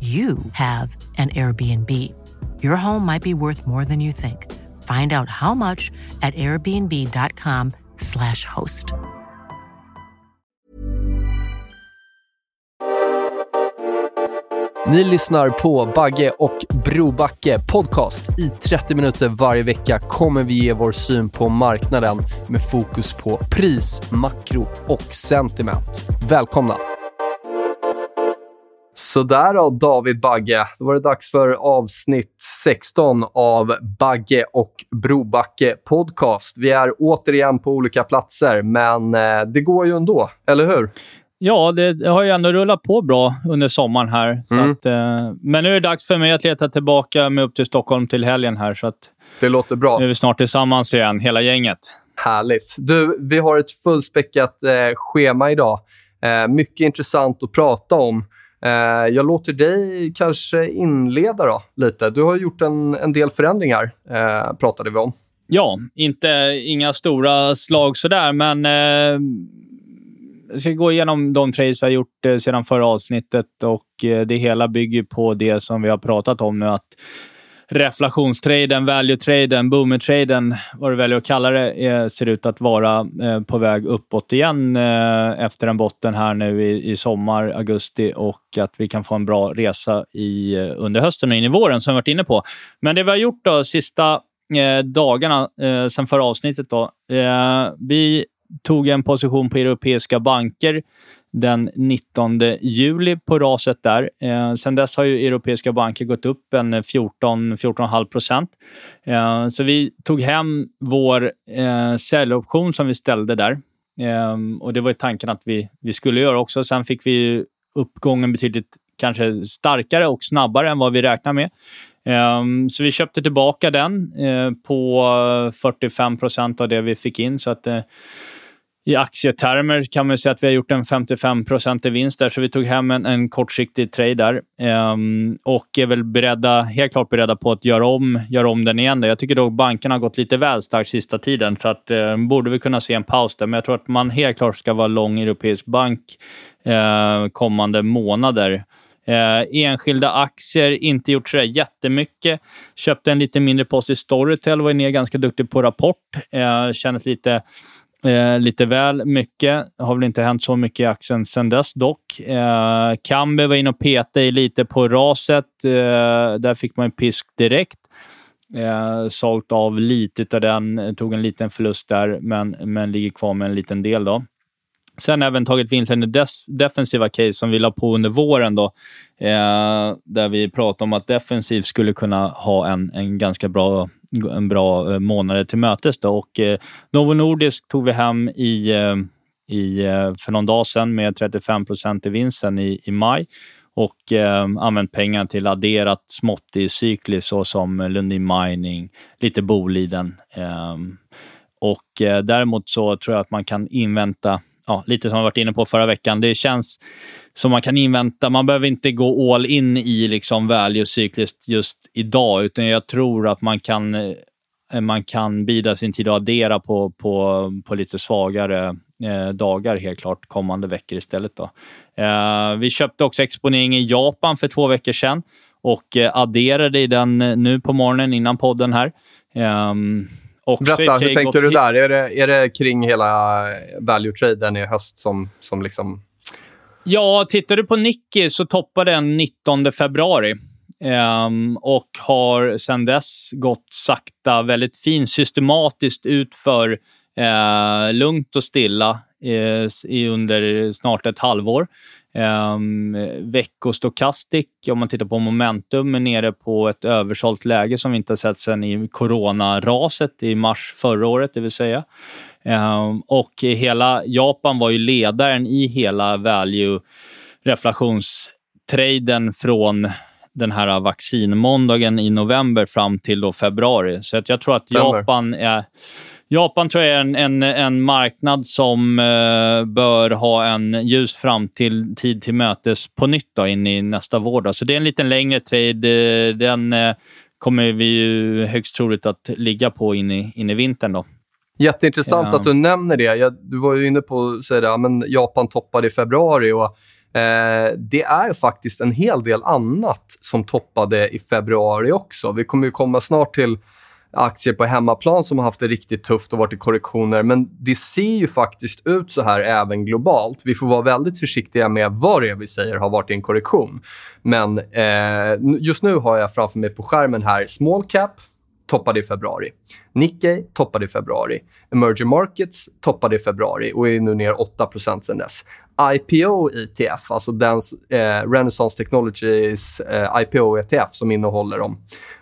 you have an Airbnb. Your home might be worth more than you think. Find out how much at airbnb.com/slash host. Ni lyssnar på Bagge och Brobacke podcast. I 30 minuter varje vecka kommer vi ge vår syn på marknaden med fokus på pris, makro och sentiment. Välkomna! Sådär då, David Bagge. Då var det dags för avsnitt 16 av Bagge och Brobacke podcast. Vi är återigen på olika platser, men eh, det går ju ändå, eller hur? Ja, det, har ju ändå rullat på bra under sommaren här. Mm. att, eh, men nu är det dags för mig att leta tillbaka mig upp till Stockholm till helgen här. Så att Det låter bra. nu är vi snart tillsammans igen, hela gänget. Härligt. Du, vi har ett fullspäckat eh, schema idag. Eh, mycket intressant att prata om. Eh, jag låter dig kanske inleda då, lite. Du har gjort en, en del förändringar, eh, pratade vi om. Ja, inte, inga stora slag sådär, men eh, jag ska gå igenom de trades vi har gjort eh, sedan förra avsnittet och eh, det hela bygger på det som vi har pratat om nu. att Reflationstraden, value-traden, boomer-traden, vad du väljer att kalla det, ser ut att vara eh, på väg uppåt igen eh, efter en botten här nu i, i sommar, augusti och att vi kan få en bra resa i, eh, under hösten och in i våren som vi varit inne på. Men det vi har gjort då sista eh, dagarna eh, sen förra avsnittet då. Eh, vi tog en position på europeiska banker den 19 juli på raset där. Eh, sen dess har ju europeiska banker gått upp en 14-14,5 procent. Eh, så vi tog hem vår eh, säljoption som vi ställde där. Eh, och Det var ju tanken att vi, vi skulle göra också. Sen fick vi ju uppgången betydligt kanske starkare och snabbare än vad vi räknade med. Um, så vi köpte tillbaka den eh, på 45 procent av det vi fick in. Så att eh, i aktietermer kan man säga att vi har gjort en 55 i vinst där, så vi tog hem en, en kortsiktig trade där. Ehm, och är väl beredda, helt klart beredda på att göra om, göra om den igen. Där. Jag tycker dock bankerna har gått lite väl starkt sista tiden, så att eh, borde vi kunna se en paus där. Men jag tror att man helt klart ska vara lång europeisk bank eh, kommande månader. Eh, enskilda aktier, inte gjort sådär jättemycket. Köpte en lite mindre post i Storytel, var ner ganska duktig på rapport. Eh, kändes lite, eh, lite väl mycket. Har väl inte hänt så mycket i aktien sedan dess dock. Eh, Kambi var inne och petade i lite på raset. Eh, där fick man en pisk direkt. Eh, sålt av lite av den, tog en liten förlust där, men, men ligger kvar med en liten del. då. Sen även tagit vinsten i des- defensiva case som vi la på under våren. Då, eh, där vi pratade om att defensiv skulle kunna ha en, en ganska bra, en bra eh, månader till mötes. Då. Och, eh, Novo Nordisk tog vi hem i, eh, i, eh, för någon dag sedan med 35 procent i vinsten i, i maj och eh, använt pengar till adderat smått i cykler såsom Lundin Mining, lite Boliden. Eh, och eh, däremot så tror jag att man kan invänta ja, lite som vi varit inne på förra veckan. Det känns som man kan invänta. Man behöver inte gå all in i liksom value cykliskt just idag, utan jag tror att man kan, eh, man kan bida sin tid och addera på, på, på lite svagare eh, dagar helt klart kommande veckor istället. Då. Eh, vi köpte också exponering i Japan för två veckor sedan och eh, adderade i den nu på morgonen innan podden här. Ehm, Också Berätta, hur tänkte du där? Är det, är det kring hela value-traden i höst som, som liksom Ja, tittar du på Nikkei så toppade den 19 februari. Um, och har sedan dess gått sakta, väldigt fint, systematiskt utför uh, lugnt och stilla i under snart ett halvår. Um, Veckostokastik, om man tittar på momentum, är nere på ett översålt läge som vi inte har sett sedan i coronaraset i mars förra året, det vill säga. Um, och hela Japan var ju ledaren i hela value reflationstraden från den här vaccinmåndagen i november fram till februari. Så att jag tror att Japan är Japan tror jag är en, en, en marknad som eh, bör ha en ljus framtid till, till mötes på nytt då, in i nästa vår. Då. Så det är en lite längre trade. Den eh, kommer vi ju högst troligt att ligga på in i, in i vintern. Då. Jätteintressant ja. att du nämner det. Jag, du var ju inne på att säga det, men Japan toppade i februari. och Eh, det är faktiskt en hel del annat som toppade i februari också. Vi kommer ju komma snart till aktier på hemmaplan som har haft det riktigt tufft och varit i korrektioner. Men det ser ju faktiskt ut så här även globalt. Vi får vara väldigt försiktiga med vad det är vi säger har varit i en korrektion. Men eh, just nu har jag framför mig på skärmen här small cap, toppade i februari. Nikkei toppade i februari. Emerging Markets toppade i februari och är nu ner 8 sen dess. IPO ETF, alltså den, eh, Renaissance Technologies eh, IPO ETF som innehåller de,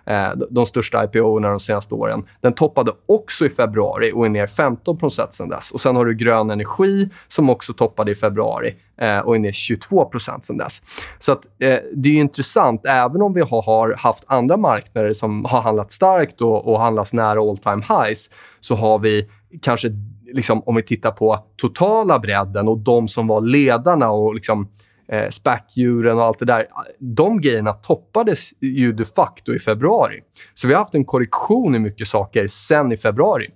eh, de största IPO-erna de senaste åren. Den toppade också i februari och är ner 15 sen dess. Och Sen har du grön energi som också toppade i februari eh, och är ner 22 sen dess. Så att, eh, det är intressant. Även om vi har, har, haft andra marknader som har handlat starkt och, och handlas nära all time highs så har vi kanske liksom, om vi tittar på totala bredden och de som var ledarna och liksom, eh, SPAC-djuren och allt det där. De grejerna toppades ju de facto i februari. Så vi har haft en korrektion i mycket saker sen i februari.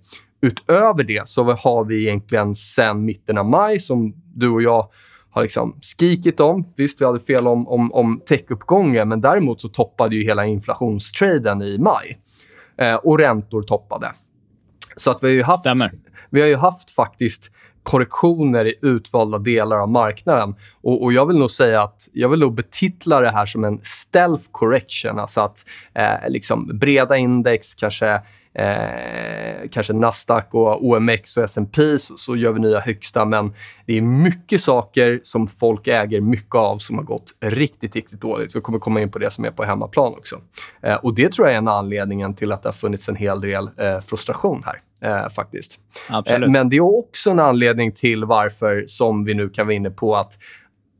Utöver det så har vi egentligen sen mitten av maj, som du och jag har liksom skrikit om. Visst, vi hade fel om, om, om techuppgången, men däremot så toppade ju hela inflationstraden i maj. Eh, och räntor toppade. Så att vi har ju haft... Stämmer. Vi har ju haft faktiskt korrektioner i utvalda delar av marknaden. Och, och, Jag vill nog säga att jag vill nog betitla det här som en stealth correction. Alltså att eh, liksom breda index, kanske eh, kanske Nasdaq, och OMX och S&P så, så, gör vi nya högsta. Men det är mycket saker som folk äger mycket av som har gått riktigt, riktigt dåligt. Vi kommer komma in på det som är på hemmaplan också. Eh, och Det tror jag är en anledning till att det har funnits en hel del eh, frustration här. Eh, faktiskt. Absolut. men det är också en anledning till varför, som vi nu kan vara inne på, att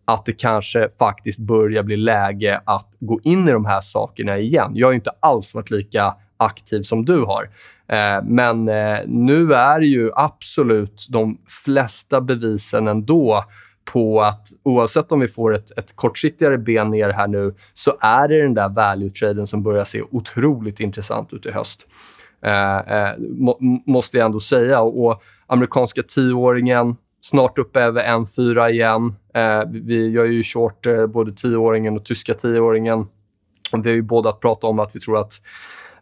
att det kanske faktiskt börjar bli läge att gå in i de här sakerna igen. Jag har inte alls varit lika aktiv som du har. Eh, men eh, nu är ju absolut de flesta bevisen ändå på att oavsett om vi får ett, ett kortsiktigare ben ner här nu så är det den där value-traden som börjar se otroligt intressant ut i höst. Eh, eh må, måste jag ändå säga. Och amerikanska tioåringen snart uppe över 1,4 igen. Eh, vi gör ju short eh, både tioåringen och tyska tioåringen. Vi har ju båda pratat om att vi tror att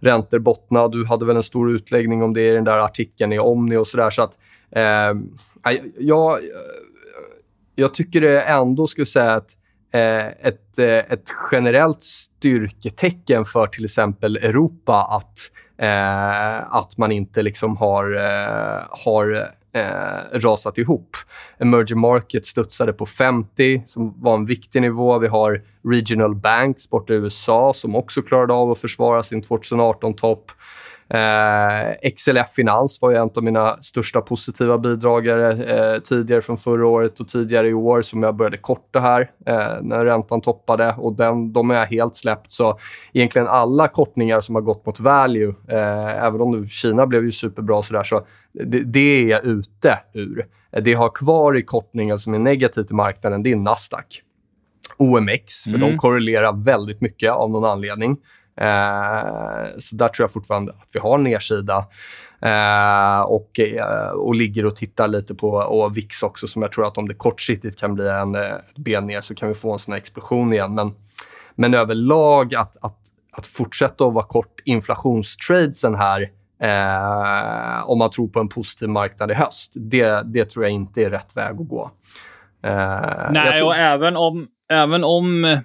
räntor bottna. Du hade väl en stor utläggning om det i den där artikeln i Omni och sådär. Så att, eh, jag, jag tycker det ändå skulle säga att eh, ett, eh, ett generellt styrketecken för till exempel Europa att, eh, att man inte liksom har, eh, har eh, rasat ihop. Emerging market studsade på 50, som var en viktig nivå. Vi har regional banks borta i USA som också klarade av att försvara sin 2018-topp. Eh, XLF Finans var ju en av mina största positiva bidragare eh, tidigare från förra året och tidigare i år som jag började korta här eh, när räntan toppade. och den, De är jag helt släppt. Så egentligen alla kortningar som har gått mot value, eh, även om nu Kina blev ju superbra sådär, så det, det är jag ute ur. Det jag har kvar i kortningen som är negativt i marknaden, det är Nasdaq. OMX, för mm. de korrelerar väldigt mycket av någon anledning. Eh, så där tror jag fortfarande att vi har en nedsida. Eh, och, eh, och ligger och tittar lite på och VIX också som jag tror att om det kortsiktigt kan bli en eh, ben ner så kan vi få en sån explosion igen. Men, men överlag att, att, att fortsätta att vara kort inflationstradesen här eh, om man tror på en positiv marknad i höst, det, det tror jag inte är rätt väg att gå. Eh, Nej, tror... och även om, även om,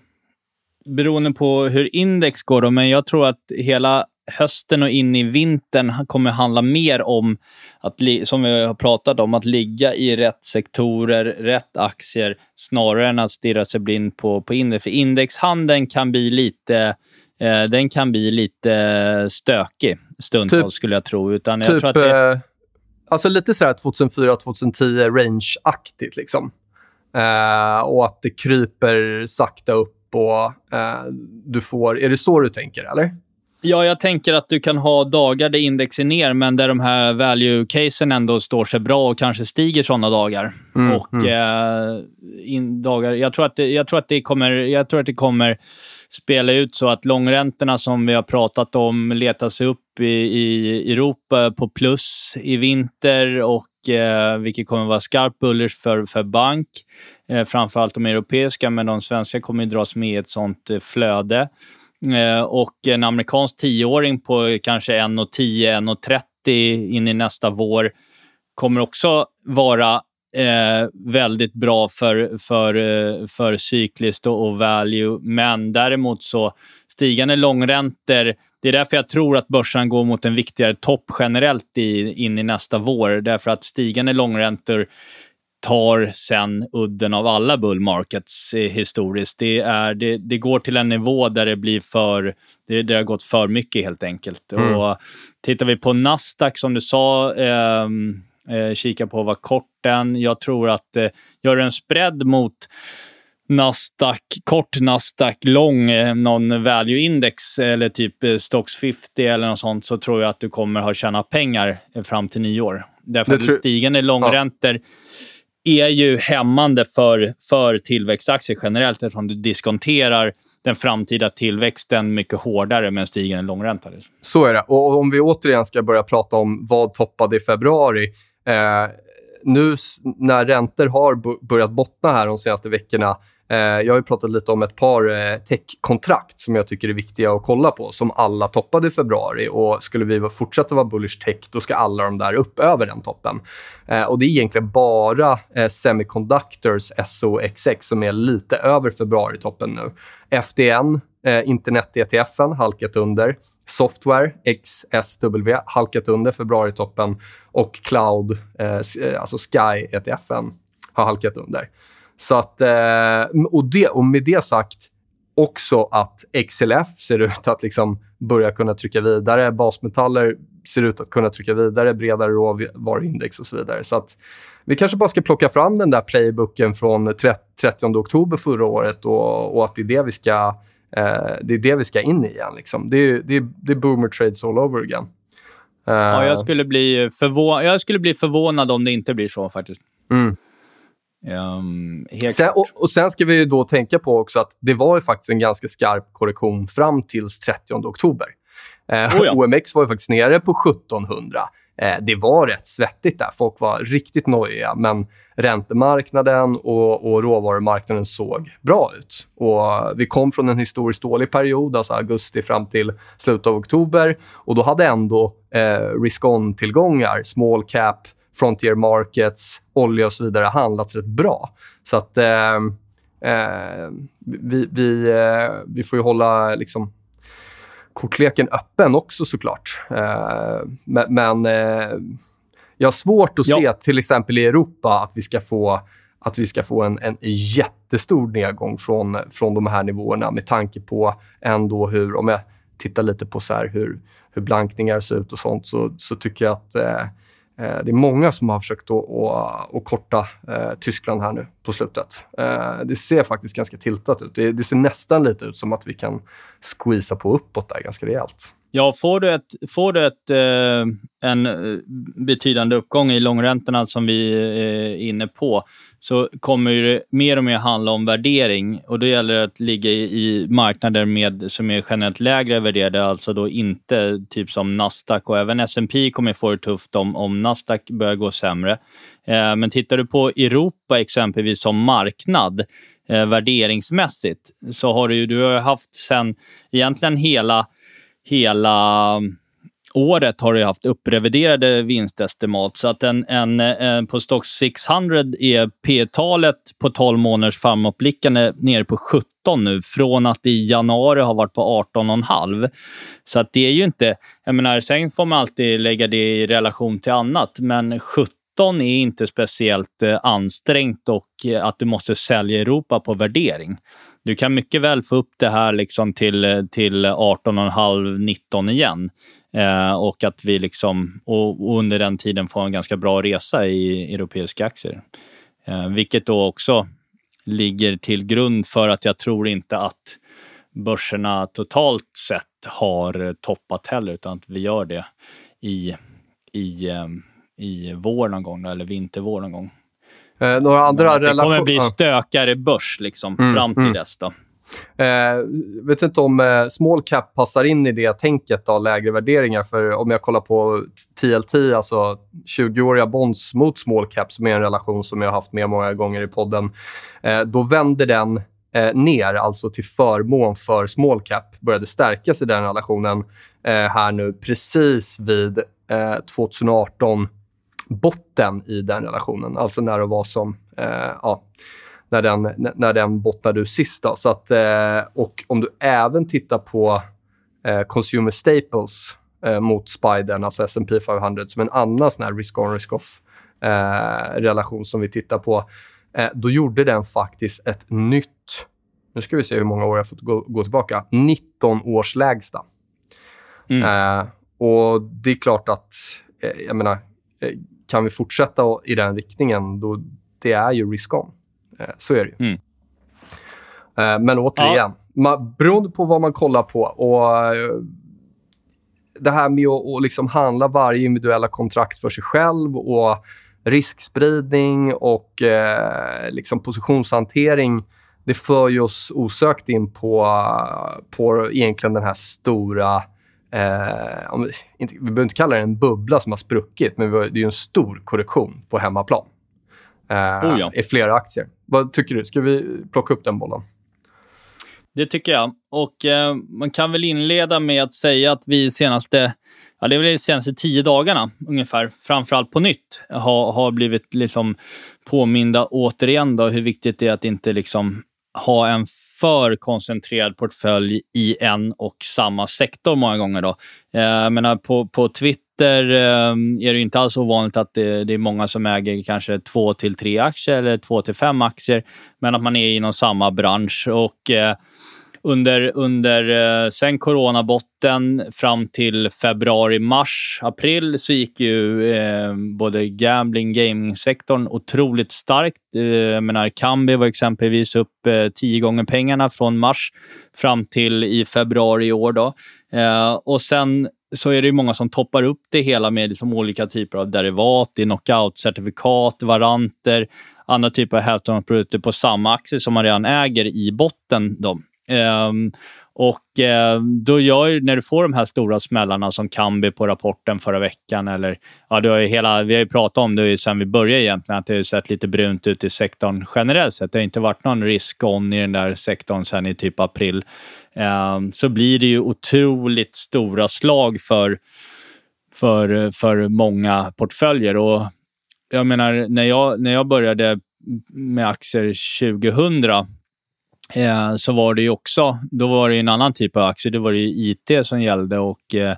beroende på hur index går, då, men jag tror att hela hösten och in i vintern kommer handla mer om, att, som vi har pratat om, att ligga i rätt sektorer, rätt aktier, snarare än att stirra sig blind på, på index. För indexhandeln kan bli lite eh, den kan bli lite stökig stundtals, typ, skulle jag tro. Utan jag typ, tror att det... eh, alltså lite sådär 2004-2010 range-aktigt. Liksom. Eh, och att det kryper sakta upp och eh, du får... Är det så du tänker, eller? Ja, jag tänker att du kan ha dagar där index är ner, men där de här value-casen ändå står sig bra och kanske stiger sådana dagar. Mm, och mm. Eh, in, dagar, jag tror, att det, jag, tror att det kommer, jag tror att det kommer spela ut så att långräntorna som vi har pratat om letar sig upp i, i Europa på plus i vinter och eh, vilket kommer vara skarpt bullers för, för bank. Eh, framförallt de europeiska, men de svenska kommer att dras med i ett sånt eh, flöde. Eh, och en amerikansk tioåring på kanske 1,10, 1,30 in i nästa vår kommer också vara eh, väldigt bra för, för, eh, för cykliskt och, och value. Men däremot så stigande långräntor, det är därför jag tror att börsen går mot en viktigare topp generellt i, in i nästa vår. Därför att stigande långräntor tar sen udden av alla bull markets historiskt. Det, är, det, det, går till en nivå där det blir för... Det, det har gått för mycket helt enkelt. Mm. Och tittar vi på Nasdaq som du sa, eh, eh, kika på vad kort den. Jag tror att eh, gör en spread mot Nasdaq, kort Nasdaq, lång eh, någon value index eller typ eh, Stocks 50 eller något sånt så tror jag att du kommer ha tjänat pengar fram till nyår. Därför det att stigande långräntor ja är ju hämmande för, för tillväxtaktier generellt eftersom du diskonterar den framtida tillväxten mycket hårdare med en stigande långränta. Så är det. Och om vi återigen ska börja prata om vad toppade i februari. Eh, nu när räntor har börjat bottna här de senaste veckorna Eh, jag har pratat lite om ett par eh, techkontrakt som jag tycker är viktiga att kolla på, som alla toppade i februari. Och Skulle vi fortsätta vara bullish tech, då ska alla de där upp över den toppen. Eh, och Det är egentligen bara eh, Semiconductors SOXX som är lite över februaritoppen nu. FDN, eh, internet-ETFen, halkat under. Software, XSW, halkat under februaritoppen. Och Cloud, alltså Sky-ETFen, har halkat under. Så att, eh, och, det, och med det sagt också att XLF ser ut att liksom börja kunna trycka vidare. Basmetaller ser ut att kunna trycka vidare, bredare råvaruindex och så vidare. Så att vi kanske bara ska plocka fram den där playbooken från 30 oktober förra året och, och att det är det vi ska, eh, det är det vi ska in i igen. Liksom. Det, är, det, är, det är boomer trades all over again. Uh, ja, jag skulle, bli förvå jag skulle bli förvånad om det inte blir så faktiskt. Mm. Um, sen, och, och, sen ska vi då tänka på också att det var ju faktiskt en ganska skarp korrektion fram till 30 oktober. Eh, oh ja. OMX var ju faktiskt nere på 1700. Eh, det var rätt svettigt där. Folk var riktigt nojiga, men räntemarknaden och, och råvarumarknaden såg bra ut. Och vi kom från en historiskt dålig period, alltså augusti fram till slutet av oktober. Och Då hade ändå eh, risk-on-tillgångar, small cap, frontier markets, olja och så vidare handlats rätt bra. Så att eh, eh, vi, vi, eh, vi får ju hålla liksom, kortleken öppen också såklart. Eh, men, men eh, jag har svårt att ja. se till exempel i Europa att vi ska få att vi ska få en, en jättestor nedgång från, från de här nivåerna med tanke på ändå hur, om jag tittar lite på så hur, hur blankningar ser ut och sånt, så, så tycker jag att eh, Eh, Eh, det är många som har försökt att, att, att korta eh, Tyskland här nu på slutet. Eh, det ser faktiskt ganska tiltat ut. Det, det, ser nästan lite ut som att vi kan squeeza på uppåt där ganska rejält. Ja, får du, ett, får du ett, eh, en betydande uppgång i långräntorna som vi är inne på, så kommer det mer och mer handla om värdering och då gäller det att ligga i, marknader med, som är generellt lägre värderade, alltså då inte typ som Nasdaq och även S&P kommer få det tufft om, om Nasdaq börjar gå sämre. Eh, men tittar du på Europa exempelvis som marknad eh, värderingsmässigt så har du, du har haft sen egentligen hela, hela året har det haft uppreviderade vinstestimat. Så att en, en, en på Stock 600 är P-talet på 12 månaders framåtblickande nere på 17 nu, från att i januari har varit på 18,5. Så att det är ju inte... Jag menar, sen får man alltid lägga det i relation till annat, men 17 är inte speciellt eh, ansträngt och eh, att du måste sälja Europa på värdering. Du kan mycket väl få upp det här liksom till, till 18,5-19 igen. Eh, och att vi liksom, och, och, under den tiden får en ganska bra resa i europeiska aktier. Eh, vilket då också ligger till grund för att jag tror inte att börserna totalt sett har toppat heller, utan att vi gör det i, i, eh, i vår någon gång, eller vintervår någon gång. Eh, några andra det kommer bli stökare börs liksom, mm, fram till mm. dess. Då. Eh, vet inte om eh, small cap passar in i det tänket, av lägre värderingar. För om jag kollar på TLT, alltså 20-åriga bonds mot small cap, som är en relation som jag har haft med många gånger i podden, eh, då vänder den eh, ner, alltså till förmån för small cap. Började stärkas i den relationen eh, här nu precis vid eh, 2018-botten i den relationen. Alltså när det var som... Eh, ja, när den, när den bottnade ur sist. Då. Så att, eh, och om du även tittar på eh, Consumer Staples eh, mot Spidern, alltså S&P 500 som en annan sån här risk-on, risk-off eh, relation som vi tittar på, eh, då gjorde den faktiskt ett nytt, nu ska vi se hur många år jag fått gå, gå tillbaka, 19 års lägsta. Mm. Eh, och det är klart att, jag menar, kan vi fortsätta i den riktningen, då det är ju risk-on. Eh, så är det ju. Mm. Eh, men återigen, ja. man, beroende på vad man kollar på och eh, det här med att, att liksom handla varje individuella kontrakt för sig själv och riskspridning och eh, liksom positionshantering det för ju oss osökt in på, på egentligen den här stora... Eh, vi, inte, vi behöver inte kalla det en bubbla som har spruckit, men det är ju en stor korrektion på hemmaplan eh, oh ja. i flera aktier. Vad tycker du? Ska vi plocka upp den bollen? Det tycker jag. Och eh, Man kan väl inleda med att säga att vi senaste ja, det är väl de senaste tio dagarna ungefär, framförallt på nytt, har, har blivit liksom påminda återigen då hur viktigt det är att inte liksom ha en för koncentrerad portfölj i en och samma sektor många gånger. Då. Eh, jag menar, på, på Twitter Twitter ehm, är det inte alls ovanligt att det, det, är många som äger kanske två till tre aktier eller två till fem aktier, men att man är inom samma bransch. Och eh, under, under eh, sen coronabotten fram till februari, mars, april så gick ju eh, både gambling, gaming-sektorn otroligt starkt. Eh, jag menar, Kambi var exempelvis upp eh, tio gånger pengarna från mars fram till i februari i år. Då. Eh, och sen så är det många som toppar upp det hela med liksom olika typer av derivat, knockout-certifikat, varanter, andra typer av hävstångsprodukter på samma aktie som man redan äger i botten. Då. Um, och uh, då gör, när du får de här stora smällarna som Kambi på rapporten förra veckan, eller ja, du har hela, vi har ju pratat om det sen vi började egentligen, att det har sett lite brunt ut i sektorn generellt sett. Det har inte varit någon risk-on i den där sektorn sen i typ april. Ehm, så blir det ju otroligt stora slag för, för, för många portföljer. Och jag menar, när jag, när jag började med aktier 2000 eh, så var det ju också, då var det en annan typ av aktier. Då var det IT som gällde och eh,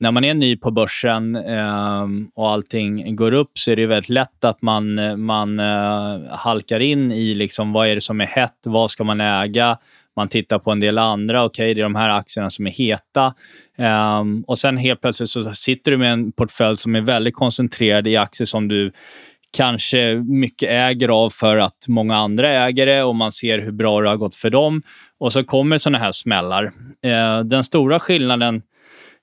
när man är ny på börsen eh, och allting går upp så är det väldigt lätt att man, man eh, halkar in i liksom, vad är det som är hett, vad ska man äga? Man tittar på en del andra, okej, okay, det är de här aktierna som är heta. Um, och sen helt plötsligt så sitter du med en portfölj som är väldigt koncentrerad i aktier som du kanske mycket äger av för att många andra äger det och man ser hur bra det har gått för dem. Och så kommer såna här smällar. Uh, den stora skillnaden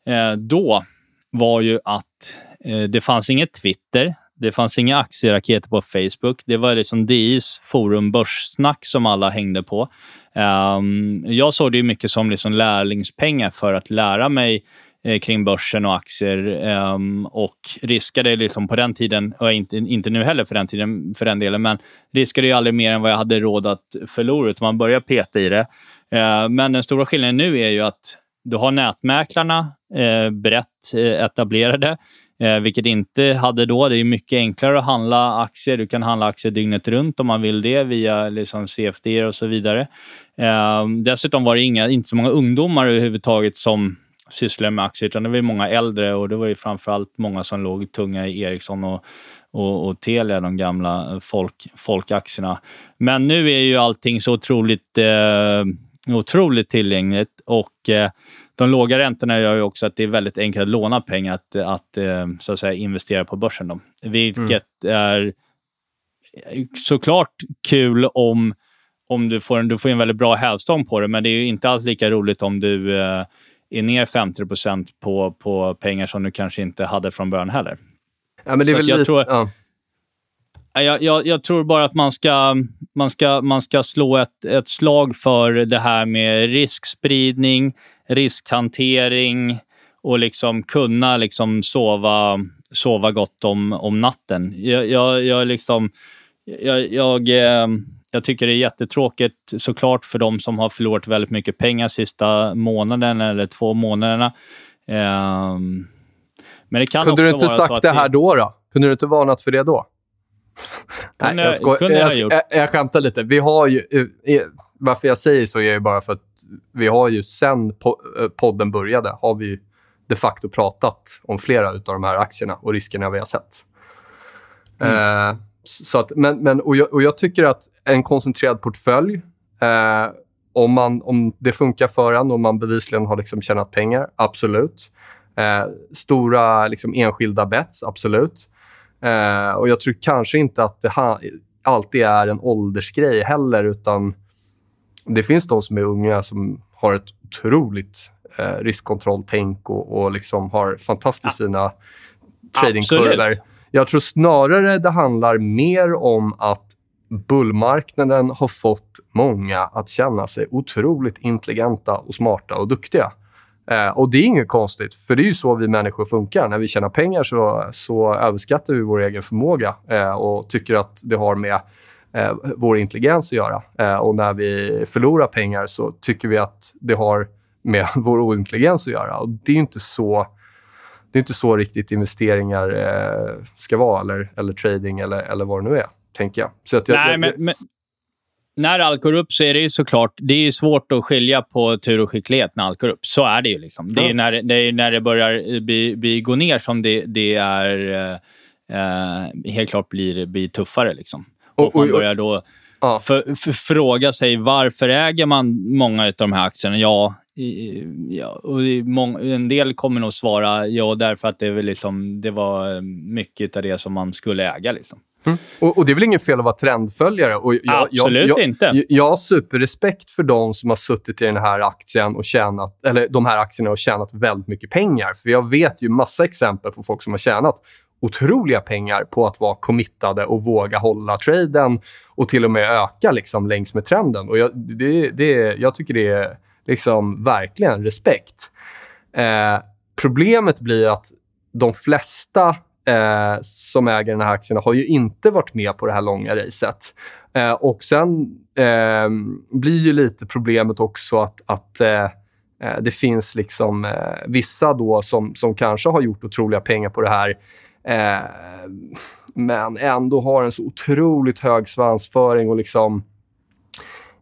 uh, då var ju att uh, det fanns inget Twitter. Det fanns inga aktieraketer på Facebook. Det var liksom DIs forum Börssnack som alla hängde på. Um, jag såg det mycket som liksom lärlingspengar för att lära mig eh, kring börsen och aktier um, och riskade liksom på den tiden, och inte, inte nu heller för den tiden för den delen, men riskade ju aldrig mer än vad jag hade råd att förlora, utan man börjar peta i det. Uh, men den stora skillnaden nu är ju att du har nätmäklarna eh, brett eh, etablerade, eh, vilket inte hade då. Det är mycket enklare att handla aktier. Du kan handla aktier dygnet runt om man vill det via liksom CFD och så vidare. Eh, dessutom var det inga, inte så många ungdomar överhuvudtaget som sysslade med aktier, utan det var många äldre och det var ju framförallt många som låg tunga i Ericsson och, och, och Telia, de gamla folk, folkaktierna. Men nu är ju allting så otroligt, eh, otroligt tillgängligt och eh, de låga räntorna gör ju också att det är väldigt enkelt att låna pengar att, att eh, så att säga, investera på börsen. Då. Vilket mm. är såklart kul om, om du får en, du får en väldigt bra hävstång på det, men det är inte alls lika roligt om du eh, är ner 50 på, på pengar som du kanske inte hade från början heller. Ja, men det är väl jag, lite, tror, ja. jag, jag, jag, tror bara att man ska, man ska, man ska slå ett, ett slag för det här med riskspridning, riskhantering och liksom kunna liksom sova, sova gott om, om natten. Jag, jag, jag, liksom, jag, jag, eh, jag tycker det är jättetråkigt såklart för de som har förlorat väldigt mycket pengar sista månaden eller två månaderna. Um, men det kan Kunde du inte sagt det här då? då? Kunde du inte varnat för det då? Kunde, Nej, jag, kunde jag, jag, jag, jag skämtar lite. Vi har ju, eh, varför jag säger så är ju bara för att vi har ju sen eh, podden började har vi de facto pratat om flera av de här aktierna och riskerna vi har sett. Mm. Eh, så att, men, men, och, jag, och jag tycker att en koncentrerad portfölj, eh, om, man, om det funkar för en och man bevisligen har liksom tjänat pengar, absolut. Eh, stora liksom, enskilda bets, absolut. Eh, och Jag tror kanske inte att det alltid är en åldersgrej heller, utan det finns de som är unga som har ett otroligt eh, riskkontrolltänk och, och liksom har fantastiskt ja. fina tradingkurvor. Jag tror snarare det handlar mer om att bullmarknaden har fått många att känna sig otroligt intelligenta och smarta och duktiga. Eh, och det är inget konstigt, för det är ju så vi människor funkar. När vi tjänar pengar så, så överskattar vi vår egen förmåga eh, och tycker att det har med eh, vår intelligens att göra. Eh, och när vi förlorar pengar så tycker vi att det har med vår ointelligens att göra. Och det är inte så det är inte så riktigt investeringar eh, ska vara, eller, eller trading eller, eller vad det nu är, tänker jag. Så att jag, Nej, jag, men, men, när allt går upp så är det ju såklart det är svårt att skilja på tur och skicklighet när allt går upp. Så är det ju. Liksom. Det, är när, det är när det börjar bli, bli, gå ner som det, det är eh, helt klart blir, blir tuffare. Liksom. Och, man börjar då ja. för, för, fråga sig varför äger man många av de här aktierna? Ja, ja, och en del kommer nog svara ja, därför att det, är liksom, det var mycket av det som man skulle äga. Liksom. Mm. Och, och, Det är väl inget fel att vara trendföljare. Och jag, Absolut jag, jag, inte. Jag, jag har superrespekt för de som har suttit i den här aktien och tjänat, eller de här aktierna och tjänat väldigt mycket pengar. För Jag vet ju massa exempel på folk som har tjänat otroliga pengar på att vara committade och våga hålla traden och till och med öka liksom längs med trenden. Och jag, det, det, jag tycker det är liksom verkligen respekt. Eh, problemet blir att de flesta eh, som äger den här aktierna har ju inte varit med på det här långa racet. Eh, och sen eh, blir ju lite problemet också att, att eh, eh det finns liksom eh, vissa då som, som kanske har gjort otroliga pengar på det här Eh, men ändå har en så otroligt hög svansföring och liksom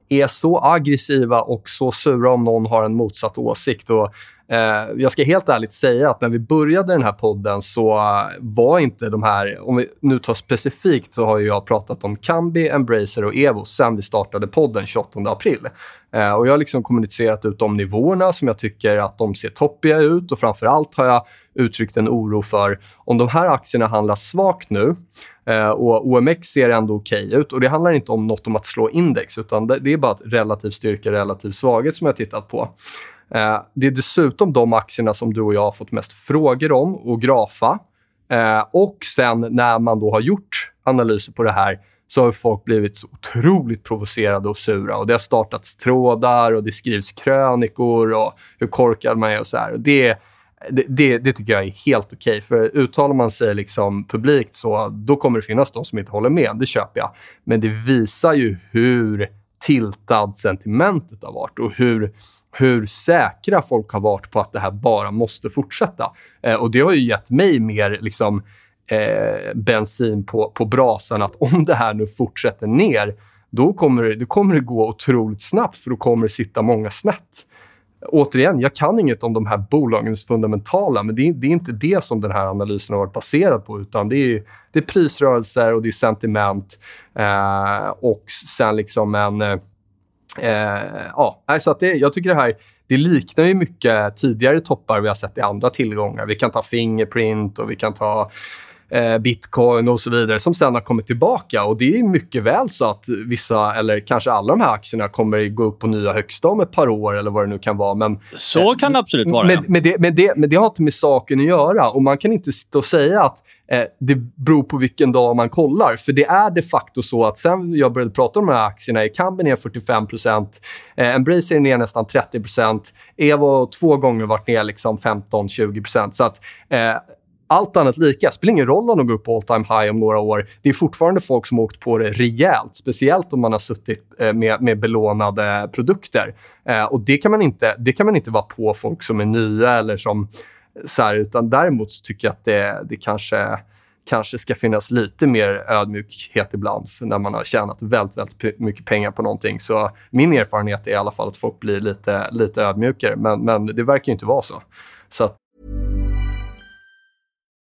är så aggressiva och så sura om någon har en motsatt åsikt. Och, Eh, jag ska helt ärligt säga att när vi började den här podden så var inte de här... Om vi nu tar specifikt så har jag pratat om Kambi, Embracer och Evo sen vi startade podden 28 april. Eh, och Jag har liksom kommunicerat ut de nivåerna som jag tycker att de ser toppiga ut och framför allt har jag uttryckt en oro för om de här aktierna handlas svagt nu eh, och OMX ser ändå okej okay ut och det handlar inte om något om att slå index utan det, är bara relativ styrka, relativ svaghet som jag har tittat på. Eh, det är dessutom de aktierna som du och jag har fått mest frågor om och grafa. Eh, och sen när man då har gjort analyser på det här så har folk blivit så otroligt provocerade och sura. Och Det har startats trådar och det skrivs krönikor och hur korkad man är och så här. Det, det, det, det, tycker jag är helt okej. Okay, för uttalar man sig liksom publikt så då kommer det finnas de som inte håller med. Det köper jag. Men det visar ju hur tiltad sentimentet har varit och hur hur säkra folk har varit på att det här bara måste fortsätta. Eh, och Det har ju gett mig mer liksom, eh, bensin på, på brasan att om det här nu fortsätter ner, då kommer, det, då kommer det gå otroligt snabbt för då kommer det sitta många snett. Återigen, jag kan inget om de här bolagens fundamentala, men det är, det är inte det som den här analysen har varit baserad på, utan det är, det är prisrörelser och det är sentiment eh, och sen liksom en eh, eh, ja, så att det, jag tycker det här det liknar ju mycket tidigare toppar vi har sett i andra tillgångar. Vi kan ta Fingerprint och vi kan ta eh, bitcoin och så vidare som sen har kommit tillbaka. Och det är mycket väl så att vissa, eller kanske alla de här aktierna kommer gå upp på nya högsta om ett par år eller vad det nu kan vara. Men, så kan det absolut vara. Men, men, det, men, det, men det har inte med saken att göra. Och man kan inte sitta och säga att eh, det beror på vilken dag man kollar. För det är de facto så att sen jag började prata om de här aktierna är Kambi ner 45 eh, Embracer är ner nästan 30 Evo har två gånger varit ner liksom 15-20 Så att eh, allt annat lika. Det spelar ingen roll om de går upp på all time high om några år. Det är fortfarande folk som har åkt på det rejält, speciellt om man har suttit eh, med, med belånade produkter. Eh, och det kan, man inte, det kan man inte vara på folk som är nya eller som så här, utan däremot så tycker jag att det, det kanske kanske ska finnas lite mer ödmjukhet ibland för när man har tjänat väldigt, väldigt mycket pengar på någonting. Så min erfarenhet är i alla fall att folk blir lite, lite ödmjukare, men, men det verkar inte vara så. så att...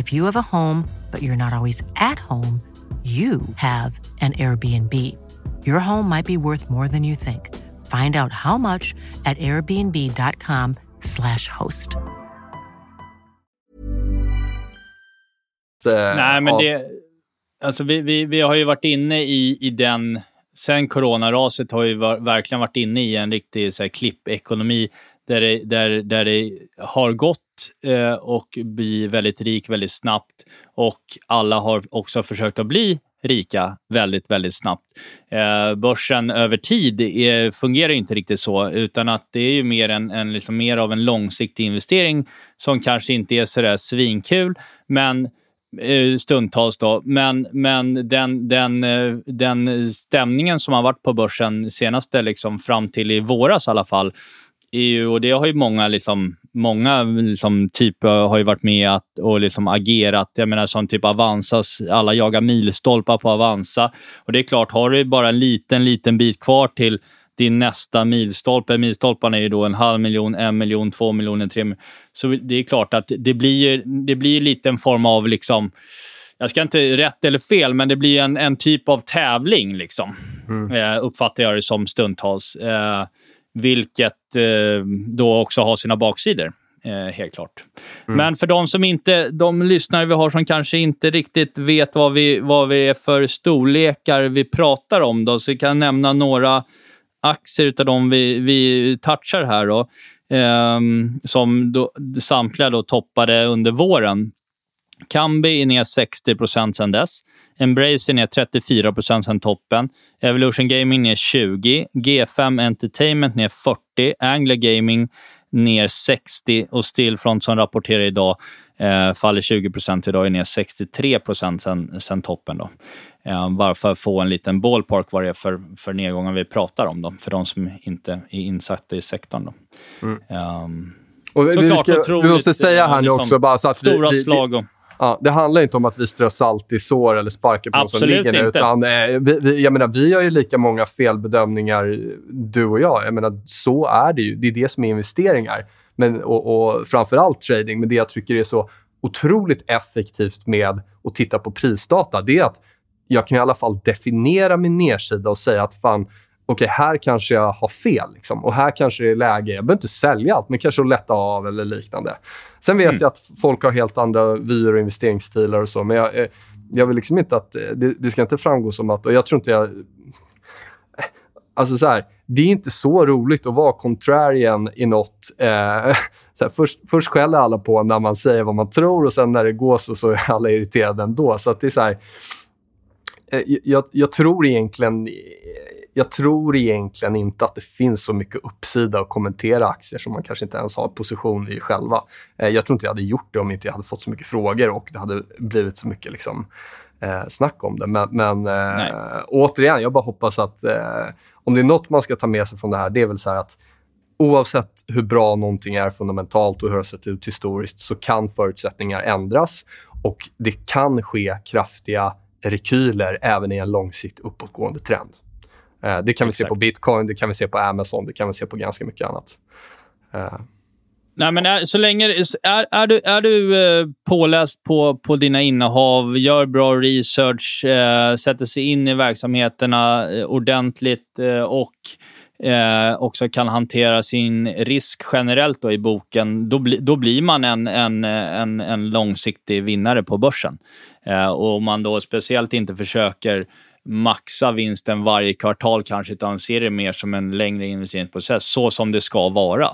If you have a home, but you're not always at home, you have an Airbnb. Your home might be worth more than you think. Find out how much at airbnb.com slash host. Nej, men det... Alltså vi, vi, vi har ju varit inne i, i den... Sen coronaraset har vi var, verkligen varit inne i en riktig så här, klippekonomi där det, där, där det har gått eh, och bli väldigt rik väldigt snabbt och alla har också försökt att bli rika väldigt, väldigt snabbt. Eh, börsen över tid är, fungerar inte riktigt så, utan att det är ju mer, en, en liksom mer av en långsiktig investering som kanske inte är så där svinkul, men eh, stundtals då. Men, men den, den, eh, den stämningen som har varit på börsen senaste, liksom fram till i våras i alla fall, EU och det har ju många, liksom, många liksom, typ, har ju varit med att, och liksom agerat. Jag menar som typ Avanzas, alla jagar milstolpar på Avanza. Och det är klart, har du bara en liten, liten bit kvar till din nästa milstolpe. Milstolparna är ju då en halv miljon, en miljon, två miljoner, tre miljoner. Så det är klart att det blir, det blir lite en form av liksom, jag ska inte rätt eller fel, men det blir en, en typ av tävling, liksom. Mm. Eh, uppfattar jag det som stundtals. Eh, vilket eh, då också har sina baksidor. Eh, helt klart. Mm. Men för de som inte, de lyssnare vi har som kanske inte riktigt vet vad vi, vad vi är för storlekar vi pratar om då, så vi kan nämna några aktier av de vi, vi touchar här då, eh, som då, samtliga då toppade under våren. Kambi är ner 60 procent sedan dess. Embracer ner 34 procent sedan toppen. Evolution Gaming ner 20. G5 Entertainment ner 40. Angler Gaming ner 60 och Stillfront som rapporterar idag eh, faller 20 procent idag, är ner 63 procent sen, sen toppen. Då. Eh, bara för att få en liten ballpark vad det är för, för nedgångar vi pratar om, då, för de som inte är insatta i sektorn. Då. Mm. Um, och vi, vi, ska, vi måste säga här nu liksom också, bara så att stora vi, vi, slag och... Ja, det handlar inte om att vi strör salt i sår eller sparkar på Absolut någon som ligger inte. Utan, eh, vi, vi, jag menar, vi har ju lika många felbedömningar, du och jag. Jag menar, så är det ju. Det är det som är investeringar. men, och, och framförallt trading. Men det jag tycker är så otroligt effektivt med att titta på prisdata, det är att jag kan i alla fall definiera min nedsida och säga att fan, okej, okay, här kanske jag har fel. Liksom. Och här kanske det är läge, jag behöver inte sälja allt, men kanske att lätta av eller liknande. Sen vet mm. jag att folk har helt andra vyer och investeringsstilar och så, men jag, eh, jag vill liksom inte att... Eh, det, det ska inte framgå som att... Och jag tror inte jag... Alltså så här, det är inte så roligt att vara contrarian i något. Eh, så här, först, först skäller alla på när man säger vad man tror och sen när det går så, så är alla irriterade ändå. Så att det är så här, eh, jag, jag, tror egentligen jag tror egentligen inte att det finns så mycket uppsida att kommentera aktier som man kanske inte ens har position i själva. Eh, jag tror inte jag hade gjort det om inte jag hade fått så mycket frågor och det hade blivit så mycket liksom, eh, snack om det. Men, men eh, återigen, jag bara hoppas att eh, om det är nåt man ska ta med sig från det här, det är väl så att oavsett hur bra någonting är fundamentalt och hur det har sett ut historiskt så kan förutsättningar ändras och det kan ske kraftiga rekyler även i en långsiktigt uppåtgående trend. Eh, det kan vi se på bitcoin, det kan vi se på Amazon, det kan vi se på ganska mycket annat. Eh. Nej, men är, så länge... Är, är du, är du eh, påläst på, på dina innehav, gör bra research, eh, sätter sig in i verksamheterna eh, ordentligt eh, och eh, också kan hantera sin risk generellt då i boken, då, bli, då blir man en, en, en, en långsiktig vinnare på börsen. Eh, och om man då speciellt inte försöker maxa vinsten varje kvartal kanske, utan ser det mer som en längre investeringsprocess, så som det ska vara.